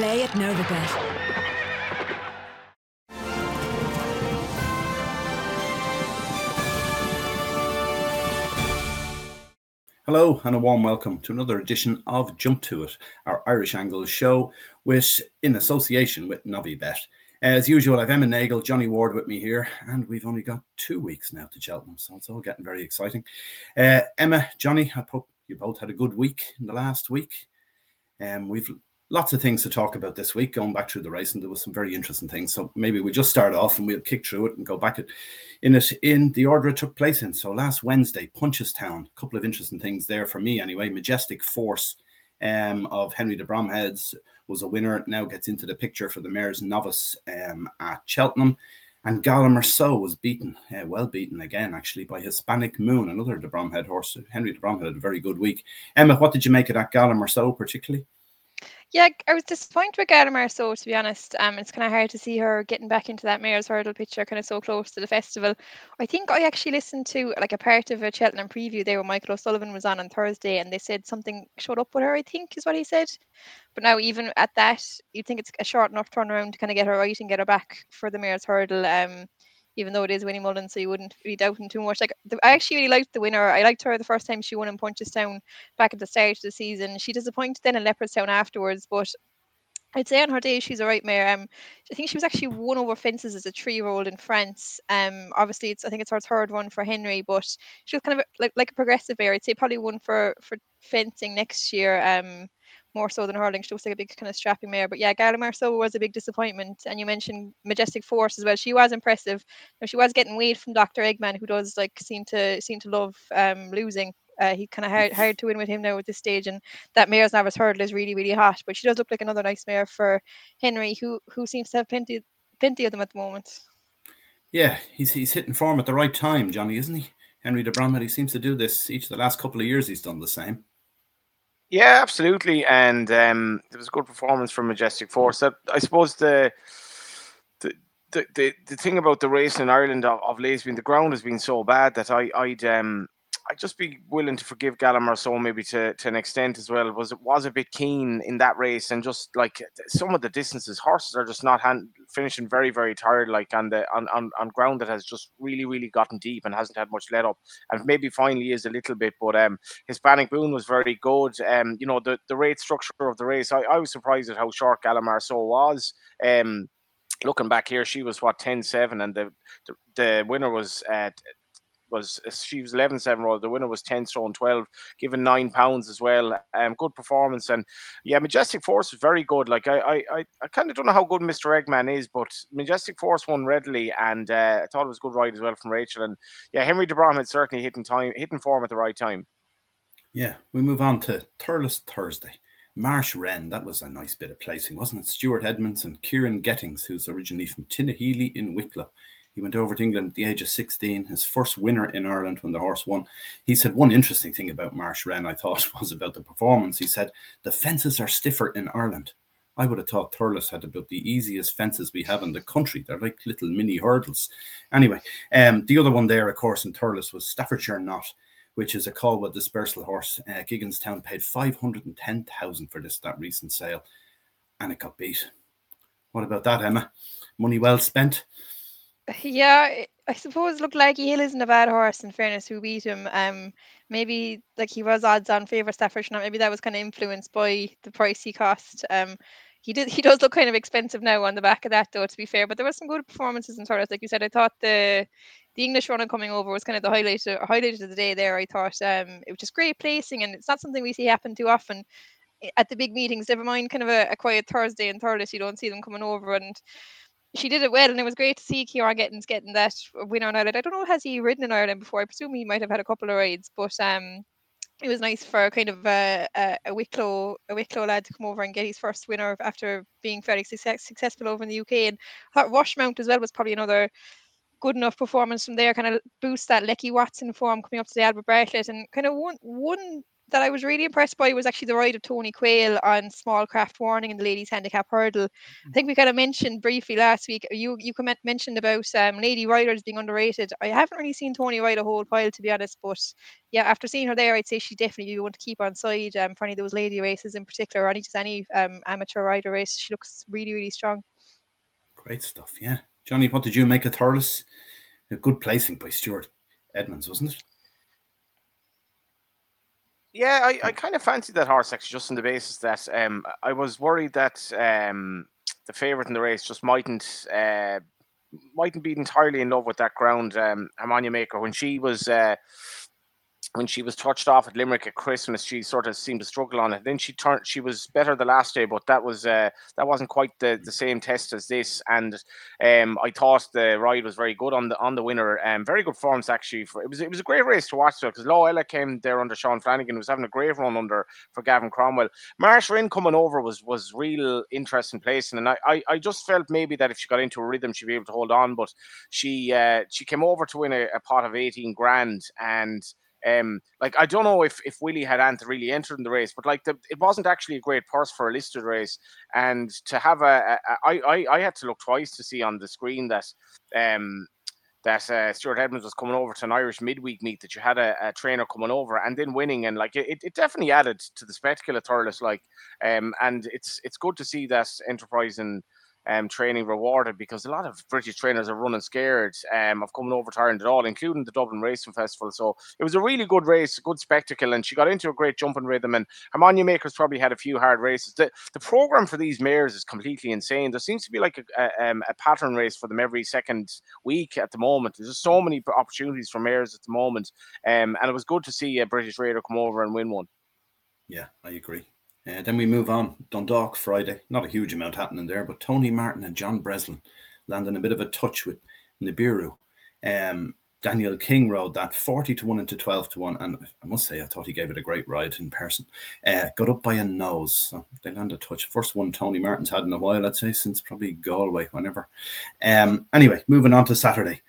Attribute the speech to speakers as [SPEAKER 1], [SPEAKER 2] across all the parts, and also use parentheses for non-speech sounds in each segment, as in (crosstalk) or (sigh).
[SPEAKER 1] Play at Novibet.
[SPEAKER 2] Hello and a warm welcome to another edition of Jump to It, our Irish Angles show, with in association with Novibet. As usual, I've Emma Nagle, Johnny Ward with me here, and we've only got two weeks now to Cheltenham, so it's all getting very exciting. Uh, Emma, Johnny, I hope you both had a good week in the last week. Um, we've lots of things to talk about this week, going back through the race, and there was some very interesting things. So maybe we just start off and we'll kick through it and go back in it in the order it took place in. So last Wednesday, Punchestown, a couple of interesting things there for me anyway. Majestic Force um, of Henry de Bromheads was a winner. Now gets into the picture for the Mares' novice um, at Cheltenham. And Gala Marceau was beaten, uh, well beaten again, actually, by Hispanic Moon, another de Bromhead horse. Henry de Bromhead had a very good week. Emma, what did you make of that Gala Marceau particularly?
[SPEAKER 3] Yeah, I was disappointed with Gala Marceau, to be honest. Um, it's kind of hard to see her getting back into that Mares' hurdle picture, kind of so close to the festival. I think I actually listened to like a part of a Cheltenham preview there where Michael O'Sullivan was on on Thursday, and they said something showed up with her. I think is what he said. But now, even at that, you'd think it's a short enough turnaround to kind of get her right and get her back for the Mares' hurdle. Um, even though it is Willie Mullins, so you wouldn't be doubting too much. Like the, I actually really liked the winner. I liked her the first time she won in Punchestown back at the start of the season. She disappointed then in Leopardstown afterwards, but I'd say on her day she's a right mare. Um, I think she was actually won over fences as a three-year-old in France. Um, obviously it's I think it's her third one for Henry, but she was kind of like like a progressive mare. I'd say probably one for for fencing next year. Um, more so than hurling. She was like a big kind of strapping mare. But yeah, Gala Marceau was a big disappointment. And you mentioned Majestic Force as well. She was impressive. Now, she was getting weighed from Dr. Eggman, who does like seem to seem to love um, losing. Uh, he kind of hard, hard to win with him now at this stage, and that mare's novice hurdle is really really hot. But she does look like another nice mare for Henry, who who seems to have plenty plenty of them at the moment.
[SPEAKER 2] Yeah, he's he's hitting form at the right time, Johnny, isn't he? Henry de Bromhead, he seems to do this each of the last couple of years. He's done the same.
[SPEAKER 4] Yeah, absolutely, and um, it was a good performance from Majestic Force. I suppose the the, the the the thing about the race in Ireland of, of late has been the ground has been so bad that I I'd um I'd just be willing to forgive Gala so maybe to, to an extent as well. Was it was a bit keen in that race and just like some of the distances, horses are just not hand, finishing very very tired, like on the on, on, on ground that has just really really gotten deep and hasn't had much let up, and maybe finally is a little bit. But um, Hispanic Moon was very good. Um, you know the the rate structure of the race, I, I was surprised at how short Gala so was. Um, looking back here, she was what 10-7 and the, the, the winner was at was she was 11 7 roll. The winner was 10 stone 12, given nine pounds as well. Um, good performance. And yeah, Majestic Force was very good. Like, I I, I kind of don't know how good Mr. Eggman is, but Majestic Force won readily. And uh, I thought it was a good ride as well from Rachel. And yeah, Henry de had certainly hitting time, hitting form at the right time.
[SPEAKER 2] Yeah, we move on to Thurles Thursday. Marsh Wren, that was a nice bit of placing, wasn't it? Stuart Edmunds and Ciaran Gethings, who's originally from Tinahely in Wicklow. He went over to England at the age of 16, his first winner in Ireland when the horse won. He said one interesting thing about Marsh Wren, I thought, (laughs) was about the performance. He said, The fences are stiffer in Ireland. I would have thought Thurles had about the easiest fences we have in the country. They're like little mini hurdles. Anyway, um, the other one there, of course, in Thurles was Staffordshire Knot, which is a Calwood dispersal horse. Uh, Gigginstown paid 510000 for this, that recent sale, and it got beat. What about that, Emma? Money well spent?
[SPEAKER 3] Yeah, I suppose look like Hill isn't a bad horse in fairness who beat him. Um maybe like he was odds on favour Staffordshire, maybe that was kind of influenced by the price he cost. Um he did he does look kind of expensive now on the back of that though to be fair but there was some good performances in Thurles like you said I thought the the English runner coming over was kind of the highlight of, highlight of the day there I thought um it was just great placing and it's not something we see happen too often at the big meetings never mind kind of a, a quiet Thursday in Thurles you don't see them coming over and she did it well, and it was great to see Ciaran Gethings getting that winner in Ireland. I don't know has he ridden in Ireland before. I presume he might have had a couple of rides, but um, it was nice for kind of a, a, a Wicklow a Wicklow lad to come over and get his first winner after being fairly success, successful over in the UK. And Rushmount as well was probably another good enough performance from there. Kind of boost that Lecky Watson form coming up to the Albert Bartlett, and kind of one one that I was really impressed by was actually the ride of Toni Quail on small craft warning in the ladies handicap hurdle. I think we kind of mentioned briefly last week. You you comment, mentioned about um, lady riders being underrated. I haven't really seen Tony ride a whole pile to be honest, but yeah, after seeing her there, I'd say she definitely you want to keep on side um, for any of those lady races in particular, or any just any um, amateur rider race. She looks really really strong.
[SPEAKER 2] Great stuff, yeah. Johnny, what did you make of Thurles? A good placing by Stuart Edmunds, wasn't it?
[SPEAKER 4] Yeah, I, I kind of fancied that horse actually, just on the basis that um, I was worried that um, the favourite in the race just mightn't uh, mightn't be entirely in love with that ground, um, Harmonya Maker. When she was uh, when she was touched off at Limerick at Christmas, she sort of seemed to struggle on it. Then she turned. She was better the last day, but that was uh, that wasn't quite the, the same test as this. And um, I thought the ride was very good on the on the winner. Um, very good forms actually. For, it was it was a great race to watch because Low Ella came there under Sean Flanagan, was having a great run under for Gavin Cromwell. Marsh Wren coming over was was real interesting placing, and I, I, I just felt maybe that if she got into a rhythm, she'd be able to hold on. But she uh, she came over to win a, a pot of eighteen grand and. Um, like I don't know if if Willie had Ant really entered in the race, but like the, it wasn't actually a great purse for a listed race, and to have a, I I had to look twice to see on the screen that um that uh, Stuart Edmunds was coming over to an Irish midweek meet, that you had a, a trainer coming over and then winning, and like it, it definitely added to the spectacle of Thurles, like um and it's it's good to see that enterprise and um, training rewarded because a lot of British trainers are running scared um, of coming over to Ireland at all, including the Dublin Racing Festival. So it was a really good race, a good spectacle, and she got into a great jumping rhythm. And Harmonya Makers probably had a few hard races. The, the program for these mares is completely insane. There seems to be like a, a, um, a pattern race for them every second week at the moment. There's just so many opportunities for mares at the moment, um, and it was good to see a British raider come over and win one.
[SPEAKER 2] Yeah, I agree. Uh, then we move on. Dundalk Friday. Not a huge amount happening there, but Tony Martin and John Breslin landing a bit of a touch with Nibiru. Um, Daniel King rode that 40 to 1 into 12 to 1. And I must say, I thought he gave it a great ride in person. Uh, got up by a nose. So they landed a touch. First one Tony Martin's had in a while, I'd say, since probably Galway, whenever. Um, anyway, moving on to Saturday.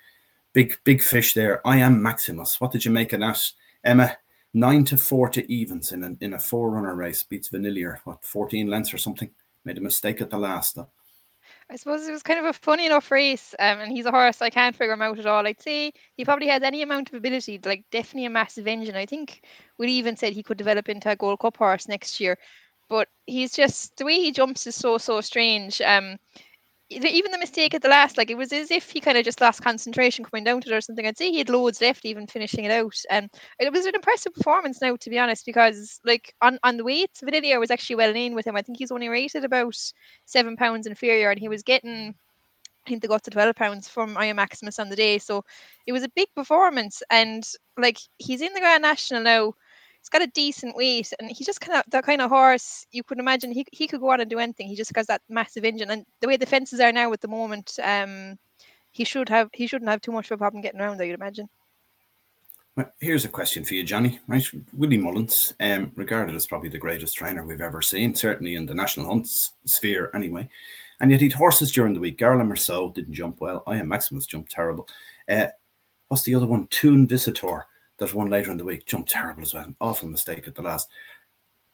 [SPEAKER 2] Big, big fish there. I am Maximus. What did you make of that? Emma, nine to four to evens in a, in a four runner race beats Vanillier, what, 14 lengths or something. Made a mistake at the last, though.
[SPEAKER 3] I suppose it was kind of a funny enough race, um, and he's a horse I can't figure him out at all. I'd say he probably has any amount of ability, like definitely a massive engine. I think we even said he could develop into a Gold Cup horse next year, but he's just the way he jumps is so so strange. Um, even the mistake at the last, like it was as if he kind of just lost concentration coming down to it or something. I'd say he had loads left, even finishing it out. Um, and it was an impressive performance now, to be honest, because like on, on the weights, Vanillier was actually well in with him. I think he's only rated about seven pounds inferior, and he was getting I think they got to 12 pounds from I Am Maximus on the day. So it was a big performance. And like he's in the Grand National now he's got a decent weight and he's just kind of that kind of horse you could imagine he, he could go on and do anything. He just has that massive engine and the way the fences are now at the moment um he should have he shouldn't have too much of a problem getting around there you'd imagine.
[SPEAKER 2] Here's a question for you johnny. Right willie mullins um regarded as probably the greatest trainer we've ever seen certainly in the national hunts sphere anyway and yet he'd horses during the week. Garland Merceau didn't jump well. I am Maximus jumped terrible. Uh what's the other one? Tune Visitor that one later in the week jumped terrible as well. An awful mistake at the last.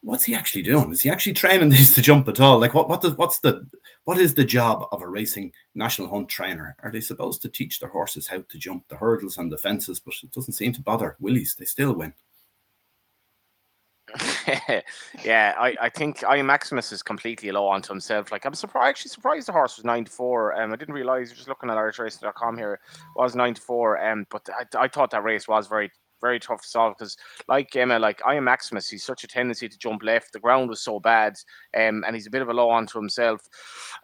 [SPEAKER 2] What's he actually doing? Is he actually training (laughs) these to jump at all? Like what what does what's the what is the job of a racing national hunt trainer? Are they supposed to teach their horses how to jump the hurdles and the fences? But it doesn't seem to bother Willies. They still win. (laughs)
[SPEAKER 4] yeah, I, I think I Maximus is completely low onto himself. Like I'm surprised, actually surprised the horse was 94. Um, I didn't realize just looking at IrishRacing.com here was 94. Um, but I, I thought that race was very very tough to solve because, like Emma, like I am Maximus, he's such a tendency to jump left. The ground was so bad, um, and he's a bit of a low onto himself.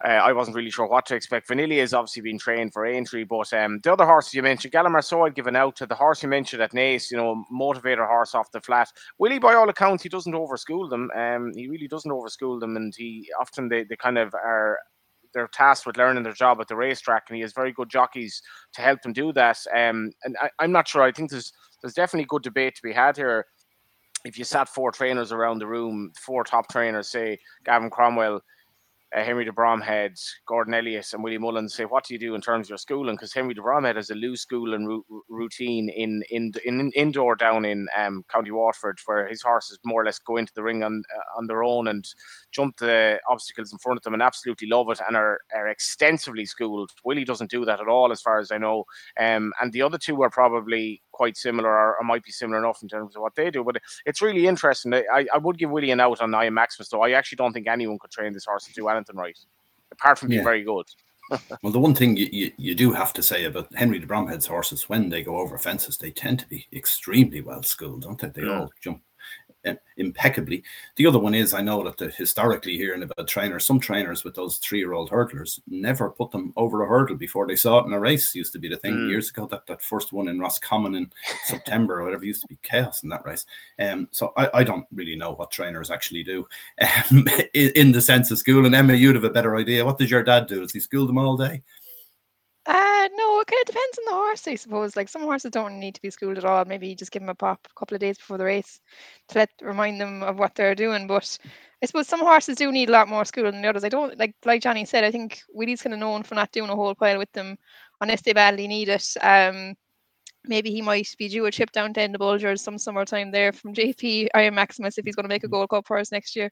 [SPEAKER 4] Uh, I wasn't really sure what to expect. Vanillier has obviously been trained for Aintree, but um, the other horses you mentioned, Gallimar, so I'd given out to the horse you mentioned at Naas, you know, motivator horse off the flat. Willie, by all accounts, he doesn't overschool them. Um, he really doesn't overschool them, and he often they, they kind of are they're tasked with learning their job at the racetrack, and he has very good jockeys to help them do that. Um, and I, am not sure. I think there's there's definitely good debate to be had here. If you sat four trainers around the room, four top trainers, say Gavin Cromwell, uh, Henry de Bromhead, Gordon Elliott, and Willie Mullins say, "What do you do in terms of your schooling?" Because Henry de Bromhead has a loose schooling routine in, in in indoor down in um, County Waterford, where his horses more or less go into the ring on uh, on their own and jump the obstacles in front of them and absolutely love it and are, are extensively schooled. Willie doesn't do that at all, as far as I know. Um, and the other two are probably quite similar or, or, might be similar enough in terms of what they do. But it's really interesting. I, I would give Willie an out on I Am Maximus, though. I actually don't think anyone could train this horse to do anything right, apart from being yeah. very good. (laughs)
[SPEAKER 2] well, the one thing you, you, you, do have to say about Henry de Bromhead's horses, when they go over fences, they tend to be extremely well schooled, don't they? They mm. all jump impeccably. The other one is I know that the, historically hearing about trainers, some trainers with those three-year-old hurdlers never put them over a hurdle before they saw it in a race. Used to be the thing mm. years ago. That that first one in Roscommon in (laughs) September or whatever used to be chaos in that race. Um, so I, I don't really know what trainers actually do um, (laughs) in, in the sense of school. And Emma, you'd have a better idea. What does your dad do? Does he school them all day?
[SPEAKER 3] Uh, no, it kind of depends on the horse, I suppose. Like some horses don't need to be schooled at all. Maybe you just give them a pop a couple of days before the race to let remind them of what they're doing. But I suppose some horses do need a lot more schooling than the others. I don't like like Johnny said. I think Willie's kind of known for not doing a whole pile with them unless they badly need it. Um, maybe he might be due a trip down to Enda Bolger's some summertime there from JP I Am Maximus if he's going to make a Gold Cup for us next year.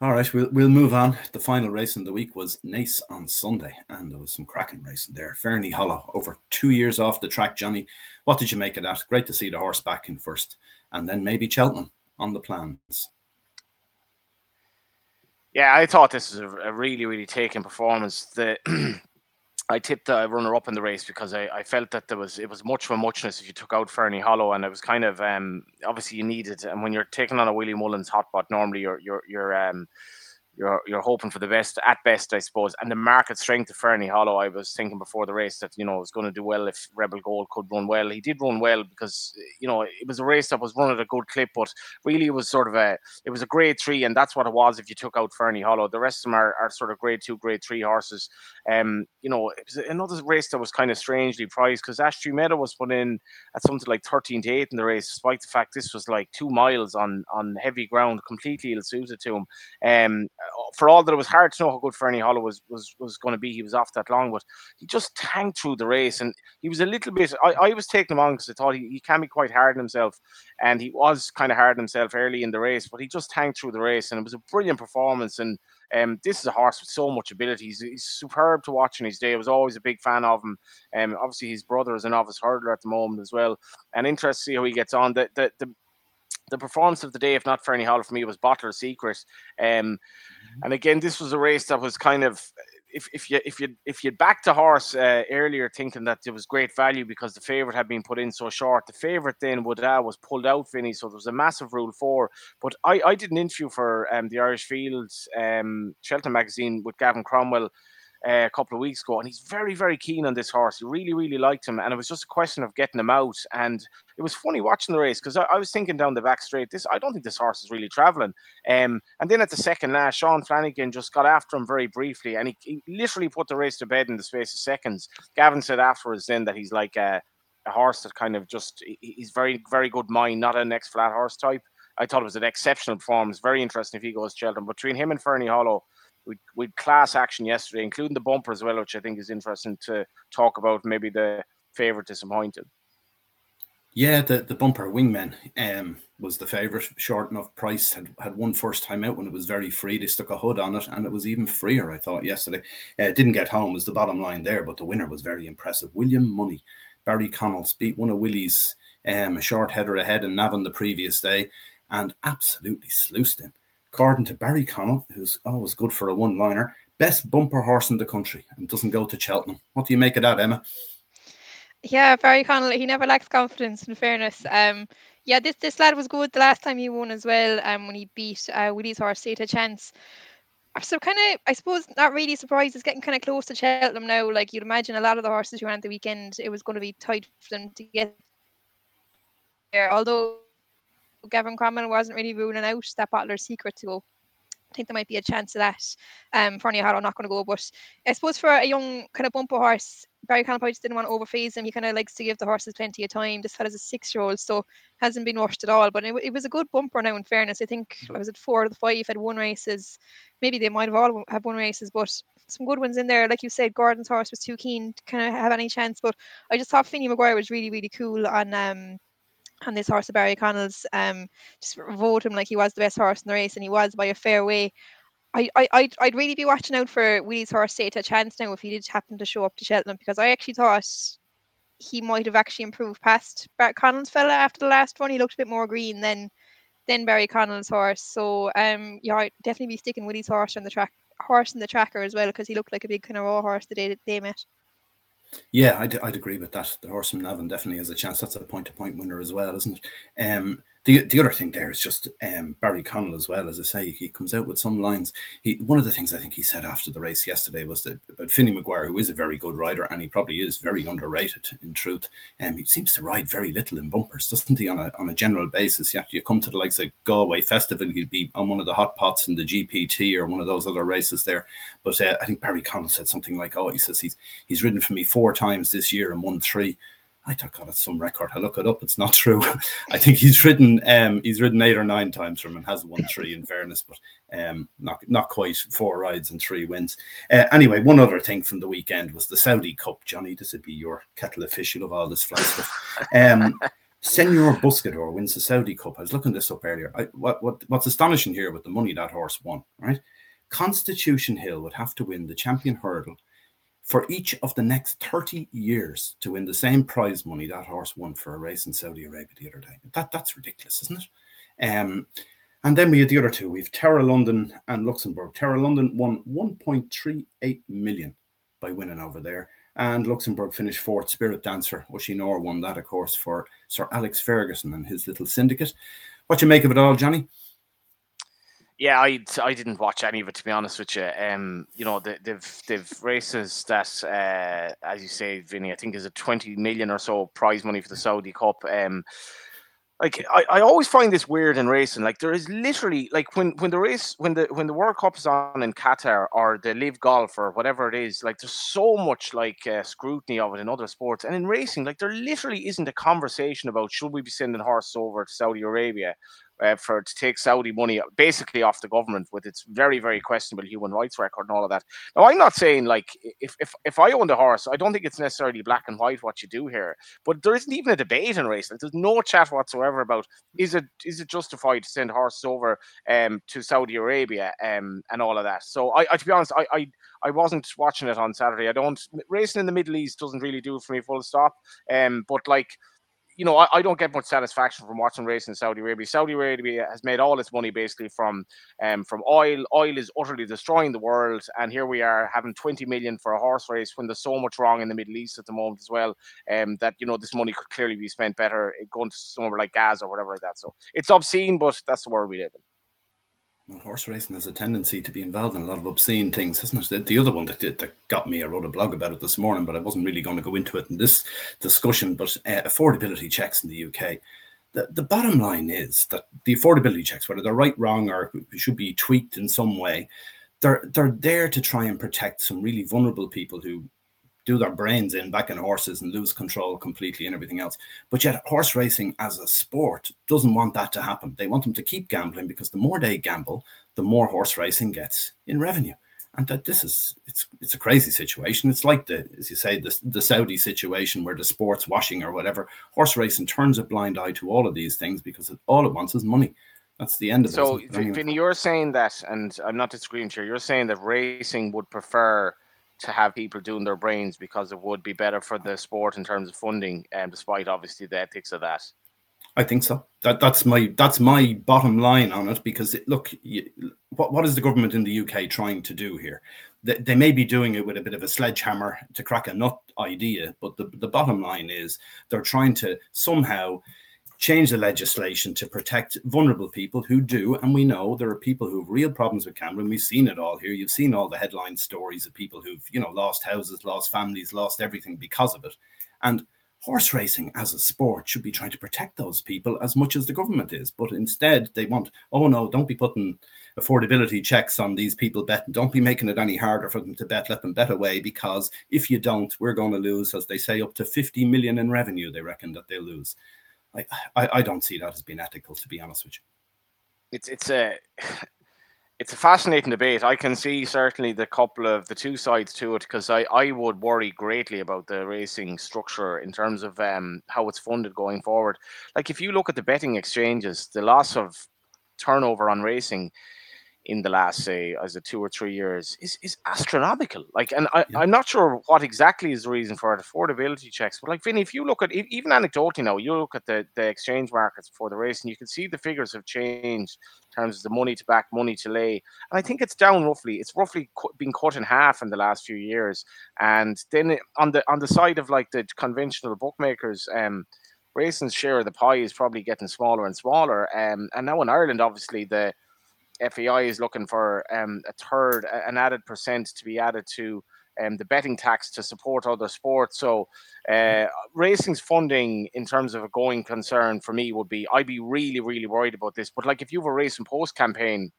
[SPEAKER 2] All right, we'll, we'll move on. The final race in the week was Naas on Sunday, and there was some cracking racing there. Ferny Hollow, over two years off the track. Johnny, what did you make of that? Great to see the horse back in first, and then maybe Cheltenham on the plans.
[SPEAKER 4] Yeah, I thought this was a, a really, really taking performance. The (clears throat) I tipped a runner up in the race because I, I felt that there was it was much of a muchness if you took out Ferny Hollow and it was kind of um obviously you needed and when you're taking on a Willie Mullins hotbot normally you're you're you're um you're you're hoping for the best at best, I suppose. And the market strength of Ferny Hollow, I was thinking before the race that you know was going to do well if Rebel Gold could run well. He did run well because you know it was a race that was run at a good clip, but really it was sort of a it was a grade three, and that's what it was if you took out Ferny Hollow. The rest of them are, are sort of grade two, grade three horses. Um, you know, it was another race that was kind of strangely priced because Ash Meadow was put in at something like 13 to 8 in the race, despite the fact this was like two miles on on heavy ground, completely ill suited to him. Um, for all that it was hard to know how good Ferny Hollow was was was going to be, he was off that long, but he just tanked through the race, and he was a little bit. I, I was taking him on because I thought he, he can be quite hard on himself, and he was kind of hard on himself early in the race, but he just tanked through the race, and it was a brilliant performance. And um, this is a horse with so much ability. He's, he's superb to watch in his day. I was always a big fan of him. Um, obviously, his brother is an novice hurdler at the moment as well, and interested to see how he gets on. The the, the the performance of the day, if not for any Hall for me, was Bottler Secret. Um, mm-hmm. and again, this was a race that was kind of if, if you if you if you backed the horse uh, earlier, thinking that it was great value because the favorite had been put in so short, the favorite then would uh, was pulled out, Vinny. So there was a massive rule four. But I I did an interview for um, the Irish Fields um, Shelton magazine with Gavin Cromwell uh, a couple of weeks ago, and he's very, very keen on this horse. He really, really liked him, and it was just a question of getting him out. And it was funny watching the race because I, I, was thinking down the back straight, this I don't think this horse is really traveling. Um, and then at the second last, Sean Flanagan just got after him very briefly, and he, he, literally put the race to bed in the space of seconds. Gavin said afterwards then that he's like a, a horse that kind of just he's very, very good mind, not a next flat horse type. I thought it was an exceptional performance. Very interesting if he goes Cheltenham. Between him and Ferny Hollow, we we class action yesterday, including the bumper as well, which I think is interesting to talk about. Maybe the favourite disappointed.
[SPEAKER 2] Yeah, the, the bumper wingman um, was the favourite. Short enough price had, had one first time out when it was very free. They stuck a hood on it, and it was even freer. I thought yesterday. Uh, didn't get home was the bottom line there, but the winner was very impressive. William Money, Barry Connells beat one of Willie's um, short header ahead in Navan the previous day, and absolutely sluiced him according to Barry Connell, who's always good for a one liner, best bumper horse in the country and doesn't go to Cheltenham. What do you make of that, Emma?
[SPEAKER 3] Yeah, Barry Connell, he never lacks confidence, in fairness. Um, yeah, this, this lad was good the last time he won as well um, when he beat uh, Willie's horse, State a Chance. So kind of, I suppose, not really surprised. It's getting kind of close to Cheltenham now. Like you'd imagine, a lot of the horses who ran the weekend, it was going to be tight for them to get there. Although Gavin Cromwell wasn't really ruling out that Bottler's secret to go. I think there might be a chance of that. Um, Ferny Hollow not going to go, but I suppose for a young kind of bumper horse, Barry Connell just didn't want to overphase him. He kind of likes to give the horses plenty of time. This fella's a six-year-old, so hasn't been rushed at all. But it, it was a good bumper now. In fairness, I think I was at four of the five had won races. Maybe they might have all have won races, but some good ones in there. Like you said, Gordon's horse was too keen to kind of have any chance. But I just thought Finny Maguire was really, really cool on um on this horse of Barry Connell's. Um, just vote him like he was the best horse in the race, and he was by a fair way. I, I I'd, I'd really be watching out for Willie's horse to a chance now if he did happen to show up to Cheltenham because I actually thought he might have actually improved past Barry Connell's fella after the last one. He looked a bit more green than than Barry Connell's horse. So um yeah, I'd definitely be sticking Willie's horse on the track horse in the tracker as well because he looked like a big kind of raw horse the day that they met.
[SPEAKER 2] Yeah, I'd, I'd agree with that. The horse from Navan definitely has a chance. That's a point to point winner as well, isn't it? Um, the, the other thing there is just um, Barry Connell as well. As I say, he comes out with some lines. He one of the things I think he said after the race yesterday was that about Finny Maguire, who is a very good rider, and he probably is very underrated in truth. And um, he seems to ride very little in bumpers, doesn't he? On a on a general basis, yeah. You come to the likes of Galway Festival, he'd be on one of the hot pots in the GPT or one of those other races there. But uh, I think Barry Connell said something like, "Oh, he says he's he's ridden for me four times this year and won three. I thought, God, it's some record. I look it up. It's not true. (laughs) I think he's ridden um, he's ridden eight or nine times from and has won three in fairness, but um, not not quite four rides and three wins. Uh, anyway, one other thing from the weekend was the Saudi Cup. Johnny, this would be your kettle official of all this fly stuff. Um, Senor Buscador wins the Saudi Cup. I was looking this up earlier. I, what, what what's astonishing here with the money that horse won, right? Constitution Hill would have to win the champion hurdle for each of the next 30 years to win the same prize money that horse won for a race in Saudi Arabia the other day. That that's ridiculous, isn't it? Um, and then we had the other two. We've Terra London and Luxembourg. Terra London won 1.38 million by winning over there. And Luxembourg finished fourth. Spirit Dancer, Ushinor won that, of course, for Sir Alex Ferguson and his little syndicate. What you make of it all, Johnny?
[SPEAKER 4] Yeah, I I didn't watch any of it to be honest with you. Um, you know, they, they've they've races that, uh, as you say, Vinny, I think is a twenty million or so prize money for the Saudi Cup. Um, like I, I always find this weird in racing. Like there is literally like when when the race when the when the World Cup is on in Qatar or the Live Golf or whatever it is, like there's so much like uh, scrutiny of it in other sports and in racing, like there literally isn't a conversation about should we be sending horses over to Saudi Arabia uh, for to take Saudi money basically off the government with its very very questionable human rights record and all of that. Now I'm not saying like if if if I owned a horse, I don't think it's necessarily black and white what you do here, but there isn't even a debate in racing. There's no chat whatsoever about is it is it justified to send horses over um, to Saudi Arabia um, and all of that. So I, I to be honest, I, I I wasn't watching it on Saturday. I don't racing in the Middle East doesn't really do it for me full stop. Um, but like you know, I, I, don't get much satisfaction from watching racing in Saudi Arabia. Saudi Arabia has made all its money basically from um, from oil. Oil is utterly destroying the world, and here we are having 20 million for a horse race when there's so much wrong in the Middle East at the moment as well. Um, that you know this money could clearly be spent better going to somewhere like Gaza or whatever like that. So it's obscene, but that's the world we live in.
[SPEAKER 2] Well, horse racing has a tendency to be involved in a lot of obscene things, hasn't it? The, the other one that, that got me, I wrote a blog about it this morning, but I wasn't really going to go into it in this discussion. But uh, affordability checks in the UK. The, the bottom line is that the affordability checks, whether they're right, wrong, or should be tweaked in some way, they're they're there to try and protect some really vulnerable people who do their brains in back in horses and lose control completely and everything else. But yet, horse racing as a sport doesn't want that to happen. They want them to keep gambling because the more they gamble, the more horse racing gets in revenue. And that this is it's it's a crazy situation. It's like the as you say the the Saudi situation where the sports washing or whatever horse racing turns a blind eye to all of these things because it, all it wants is money. That's the end of
[SPEAKER 4] so,
[SPEAKER 2] it.
[SPEAKER 4] So, Vinny, you're saying that, and I'm not disagreeing here. You're saying that racing would prefer to have people doing their brains because it would be better for the sport in terms of funding, and um, despite obviously the ethics of that.
[SPEAKER 2] I think so. That that's my that's my bottom line on it because it, look, you, what what is the government in the UK trying to do here? They, they may be doing it with a bit of a sledgehammer to crack a nut idea, but the the bottom line is they're trying to somehow change the legislation to protect vulnerable people who do. And we know there are people who have real problems with gambling. We've seen it all here. You've seen all the headline stories of people who've, you know, lost houses, lost families, lost everything because of it. And horse racing as a sport should be trying to protect those people as much as the government is. But instead, they want, oh no, don't be putting affordability checks on these people betting. Don't be making it any harder for them to bet. Let them bet away because if you don't, we're going to lose, as they say, up to 50 million in revenue. They reckon that they'll lose. I, I, don't see that as being ethical, to be honest with you.
[SPEAKER 4] It's it's a it's a fascinating debate. I can see certainly the couple of the two sides to it because I, I would worry greatly about the racing structure in terms of um, how it's funded going forward. Like if you look at the betting exchanges, the loss of turnover on racing in the last say as a two or three years is is astronomical. Like, and I, yeah. I'm not sure what exactly is the reason for it, affordability checks. But like, Vinny, if you look at even anecdotally now, you look at the the exchange markets for the race, and you can see the figures have changed in terms of the money to back, money to lay, and I think it's down roughly. It's roughly been cut in half in the last few years. And then on the on the side of like the conventional bookmakers, um. Racing's share of the pie is probably getting smaller and smaller. Um, and now in Ireland, obviously, the FAI is looking for um, a third, an added percent to be added to um, the betting tax to support other sports. So, uh, racing's funding in terms of a going concern for me would be I'd be really, really worried about this. But like if you have a racing post campaign,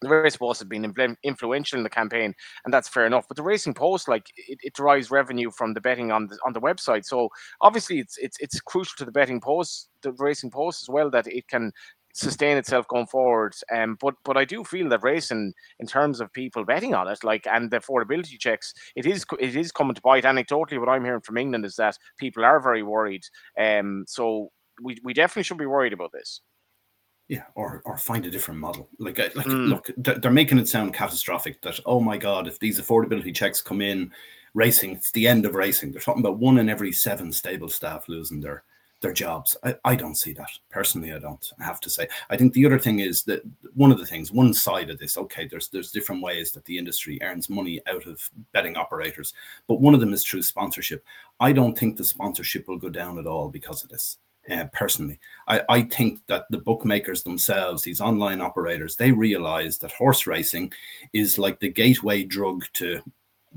[SPEAKER 4] the racing post has been influential in the campaign, and that's fair enough. But the racing post, like it, it derives revenue from the betting on the on the website. So obviously, it's it's it's crucial to the betting post, the racing post as well, that it can sustain itself going forward. Um, but but I do feel that racing, in terms of people betting on it, like and the affordability checks, it is it is coming to bite. Anecdotally, what I'm hearing from England is that people are very worried. Um, so we we definitely should be worried about this.
[SPEAKER 2] Yeah, or or find a different model. Like like mm. look, they're making it sound catastrophic. That oh my god, if these affordability checks come in, racing, it's the end of racing. They're talking about one in every seven stable staff losing their their jobs. I, I don't see that personally. I don't I have to say. I think the other thing is that one of the things, one side of this, okay, there's there's different ways that the industry earns money out of betting operators, but one of them is through sponsorship. I don't think the sponsorship will go down at all because of this. Uh, personally, I, I think that the bookmakers themselves, these online operators, they realize that horse racing is like the gateway drug to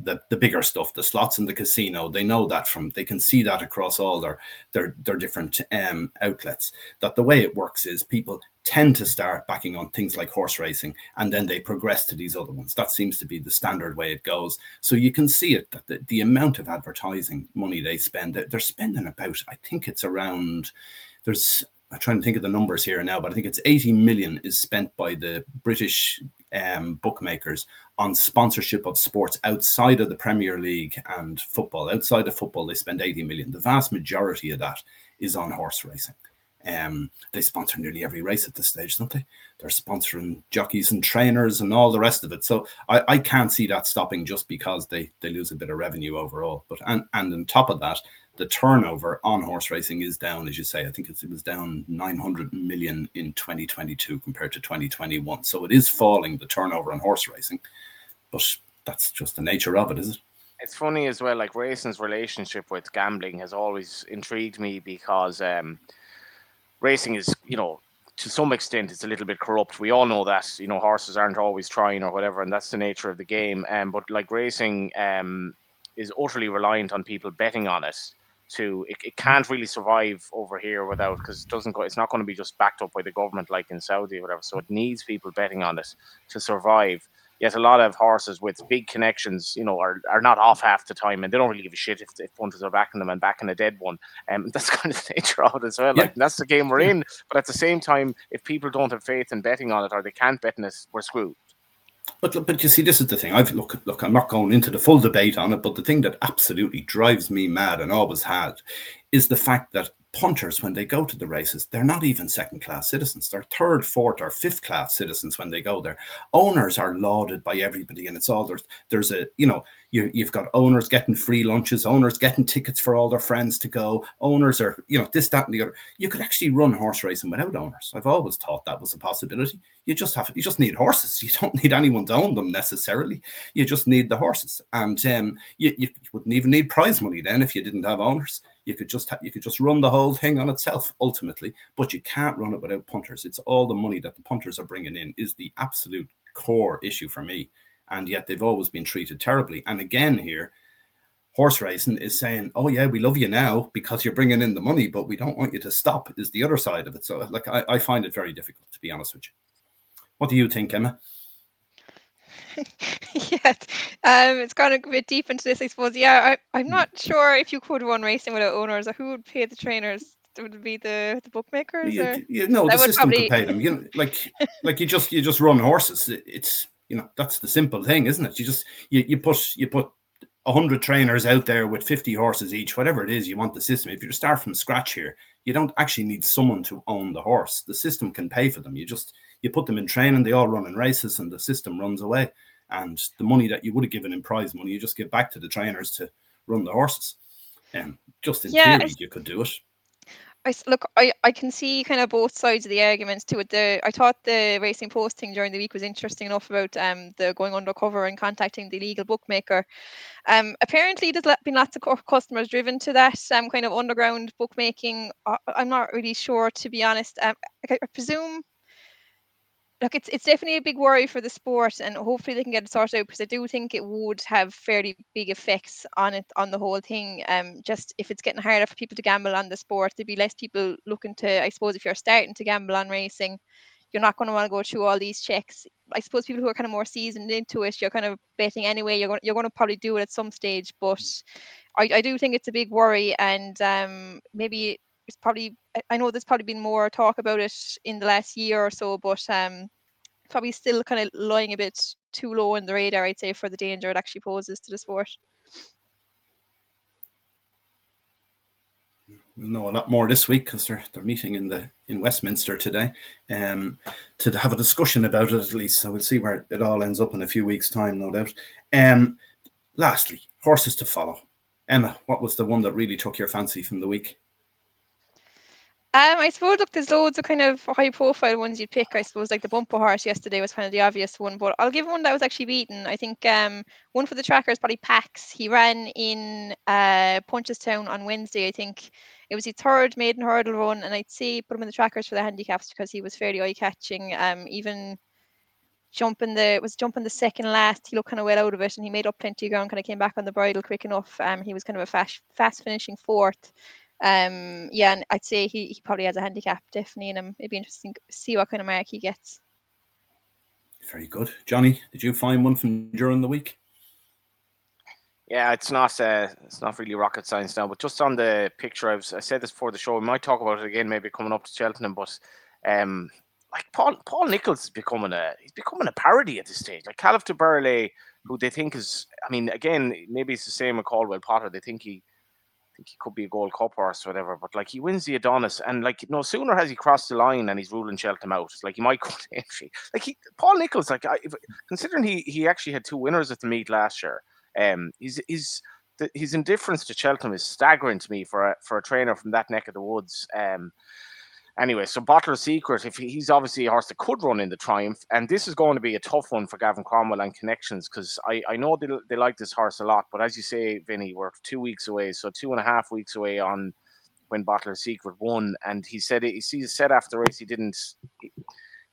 [SPEAKER 2] the, the bigger stuff, the slots in the casino, they know that from they can see that across all their their their different um, outlets. That the way it works is people tend to start backing on things like horse racing and then they progress to these other ones. That seems to be the standard way it goes. So you can see it that the, the amount of advertising money they spend, they're spending about, I think it's around there's I'm trying to think of the numbers here now, but I think it's 80 million is spent by the British um, bookmakers on sponsorship of sports outside of the Premier League and football. Outside of football, they spend 80 million. The vast majority of that is on horse racing. Um, they sponsor nearly every race at this stage, don't they? They're sponsoring jockeys and trainers and all the rest of it. So I, I can't see that stopping just because they they lose a bit of revenue overall. But and and on top of that, the turnover on horse racing is down, as you say. I think it was down 900 million in 2022 compared to 2021. So it is falling the turnover on horse racing, but that's just the nature of it, is it?
[SPEAKER 4] It's funny as well. Like racing's relationship with gambling has always intrigued me because um, racing is, you know, to some extent, it's a little bit corrupt. We all know that, you know, horses aren't always trying or whatever, and that's the nature of the game. Um, but like racing um, is utterly reliant on people betting on it to it, it can't really survive over here without because it doesn't go it's not going to be just backed up by the government like in Saudi or whatever. So it needs people betting on it to survive. Yet a lot of horses with big connections, you know, are, are not off half the time and they don't really give a shit if, if punters are backing them and backing a dead one. And um, (laughs) that's kind of the nature of it as well. Yeah. Like that's the game we're in. But at the same time, if people don't have faith in betting on it or they can't bet in it, we're screwed.
[SPEAKER 2] But but you see, this is the thing. I've look look. I'm not going into the full debate on it, but the thing that absolutely drives me mad and always had is the fact that punters, when they go to the races, they're not even second class citizens. They're third, fourth, or fifth class citizens when they go there. Owners are lauded by everybody, and it's all there's there's a you know you, you've got owners getting free lunches, owners getting tickets for all their friends to go. Owners are, you know, this, that, and the other. You could actually run horse racing without owners. I've always thought that was a possibility. You just have, you just need horses. (laughs) You don't need anyone to own them necessarily. You just need the horses, and um, you, you wouldn't even need prize money then if you didn't have owners. You could just ha- you could just run the whole thing on itself ultimately, but you can't run it without punters. It's all the money that the punters are bringing in is the absolute core issue for me and yet they've always been treated terribly. And again, here, horse racing is saying, "Oh yeah, we love you now because you're bringing in the money, but we don't want you to stop." Is the other side of it. So, like, I, I find it very difficult to be honest with you. What do you think, Emma? (laughs)
[SPEAKER 3] yeah, um, it's gone a bit deep into this, I suppose. Yeah, I, I'm not sure if you could run racing without owners or who would pay the trainers. Would it be the the bookmakers?
[SPEAKER 2] You,
[SPEAKER 3] or?
[SPEAKER 2] know, the
[SPEAKER 3] That would
[SPEAKER 2] system
[SPEAKER 3] probably-
[SPEAKER 2] could pay them. You know, like, like you just you just run horses. It- It's you know that's the simple thing, isn't it? You just you you put you put hundred trainers out there with fifty horses each, whatever it is you want the system. If you start from scratch here, you don't actually need someone to own the horse. The system can pay for them. You just you put them in training, they all run in races, and the system runs away. And the money that you would have given in prize money, you just give back to the trainers to run the horses. And just in
[SPEAKER 3] Yeah,
[SPEAKER 2] theory, you could do it.
[SPEAKER 3] I look, I, I can see kind of both sides of the arguments to it. The I thought the Racing Post thing during the week was interesting enough about um the going undercover and contacting the illegal bookmaker. Um, apparently there's been lots of customers driven to that um kind of underground bookmaking. I, I'm not really sure to be honest. Um, I, I presume. Look, it's it's definitely a big worry for the sport, and hopefully they can get it sorted out because I do think it would have fairly big effects on it on the whole thing. Um, just if it's getting harder for people to gamble on the sport, there'd be less people looking to. I suppose if you're starting to gamble on racing, you're not going to want to go through all these checks. I suppose people who are kind of more seasoned into it, you're kind of betting anyway. You're going you're going to probably do it at some stage, but I, I do think it's a big worry, and um, maybe it's probably. I- know there's probably been more talk about it in the last year or so, but um, probably still kind of lying a bit too low in the radar, I'd say, for the danger it actually poses to the sport.
[SPEAKER 2] We'll know a lot more this week because they're they're meeting in the in Westminster today, um, to have a discussion about it at least. So we'll see where it all ends up in a few weeks' time, no doubt. Um, lastly, horses to follow. Emma, what was the one that really took your fancy from the week?
[SPEAKER 3] Um, I suppose look, there's loads of kind of high profile ones you'd pick. I suppose like the bumper horse yesterday was kind of the obvious one, but I'll give one that was actually beaten. I think um one for the tracker is probably Pax. He ran in uh Punchestown on Wednesday. I think it was his third maiden hurdle run, and I'd say put him in the trackers for the handicaps because he was fairly eye catching. Um, even jumping the was jumping the second last. He looked kind of well out of it, and he made up plenty of ground. Kind of came back on the bridle quick enough. Um, he was kind of a fast fast finishing fourth. Um, yeah, and I'd say he, he probably has a handicap definitely and him. It'd be interesting to see what kind of mark he gets.
[SPEAKER 2] Very good, Johnny. Did you find one from during the week?
[SPEAKER 4] Yeah, it's not uh, it's not really rocket science now, but just on the picture, I, was, I said this before the show. We might talk about it again, maybe coming up to Cheltenham. But um, like Paul Paul Nicholls is becoming a he's becoming a parody at this stage. Like Kalif Du Berlais, who they think is, I mean, again, maybe it's the same with Caldwell Potter. They think he think he could be a Gold Cup horse or whatever. But like he wins the Adonis, and like no sooner has he crossed the line and he's ruling Cheltenham out. It's Like he might (laughs) go to Aintree. Like he Paul Nicholls, like I, if, considering he he actually had two winners at the meet last year. Um, he's he's the, his indifference to Cheltenham is staggering to me for a for a trainer from that neck of the woods. Um, anyway, so Bottler Secret, if he, he's obviously a horse that could run in the Triumph, and this is going to be a tough one for Gavin Cromwell and connections because I, I know they, they like this horse a lot, but as you say, Vinny, we're two weeks away, so two and a half weeks away on when Bottler Secret won, and he said he said after the race he didn't. He,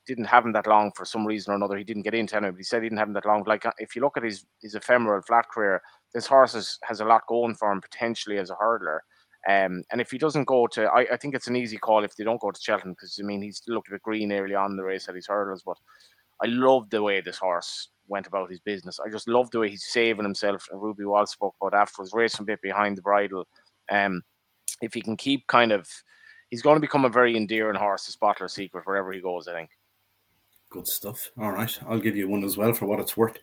[SPEAKER 4] didn't have him that long for some reason or another. He didn't get into it, but he said he didn't have him that long. Like uh, if you look at his his ephemeral flat career, this horse has, has a lot going for him potentially as a hurdler. Um, and if he doesn't go to, I, I think it's an easy call if they don't go to Cheltenham because I mean he's looked a bit green early on in the race at his hurdles, but I love the way this horse went about his business. I just love the way he's saving himself. And Ruby Wall spoke about afterwards, racing a bit behind the bridle. Um, if he can keep kind of, he's going to become a very endearing horse, the Bottler Secret, wherever he goes. I think.
[SPEAKER 2] Good stuff. All right, I'll give you one as well for what it's worth.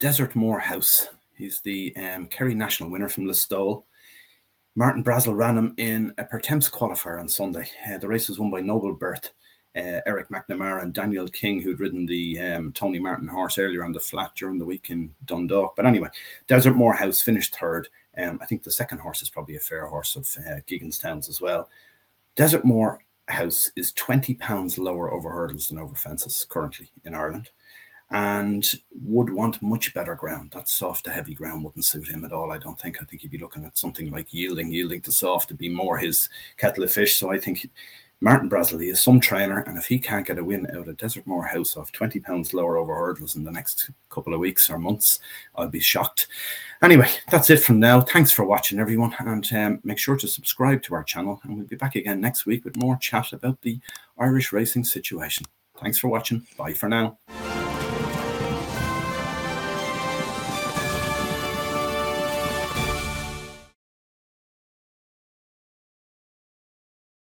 [SPEAKER 2] Desertmore House. He's the um, Kerry National winner from Listowel. Martin Brassil ran him in a Pertemps qualifier on Sunday. Uh, the race was won by Noble Birth, uh, Eric McNamara, and Daniel King, who'd ridden the um, Tony Martin horse earlier on the flat during the week in Dundalk. But anyway, Desertmore House finished third. Um, I think the second horse is probably a fair horse of uh, Gigginstown's as well. Desertmore House is 20 pounds lower over hurdles than over fences currently in Ireland and would want much better ground. That soft to heavy ground wouldn't suit him at all. I don't think. I think he'd be looking at something like yielding, yielding to soft to be more his kettle of fish. So I think Martin Brassil is some trainer, and if he can't get a win out of Desertmore House of 20 pounds lower over hurdles in the next couple of weeks or months, I'll be shocked. Anyway, that's it from now. Thanks for watching, everyone, and um, make sure to subscribe to our channel, and we'll be back again next week with more chat about the Irish racing situation. Thanks for watching. Bye for now.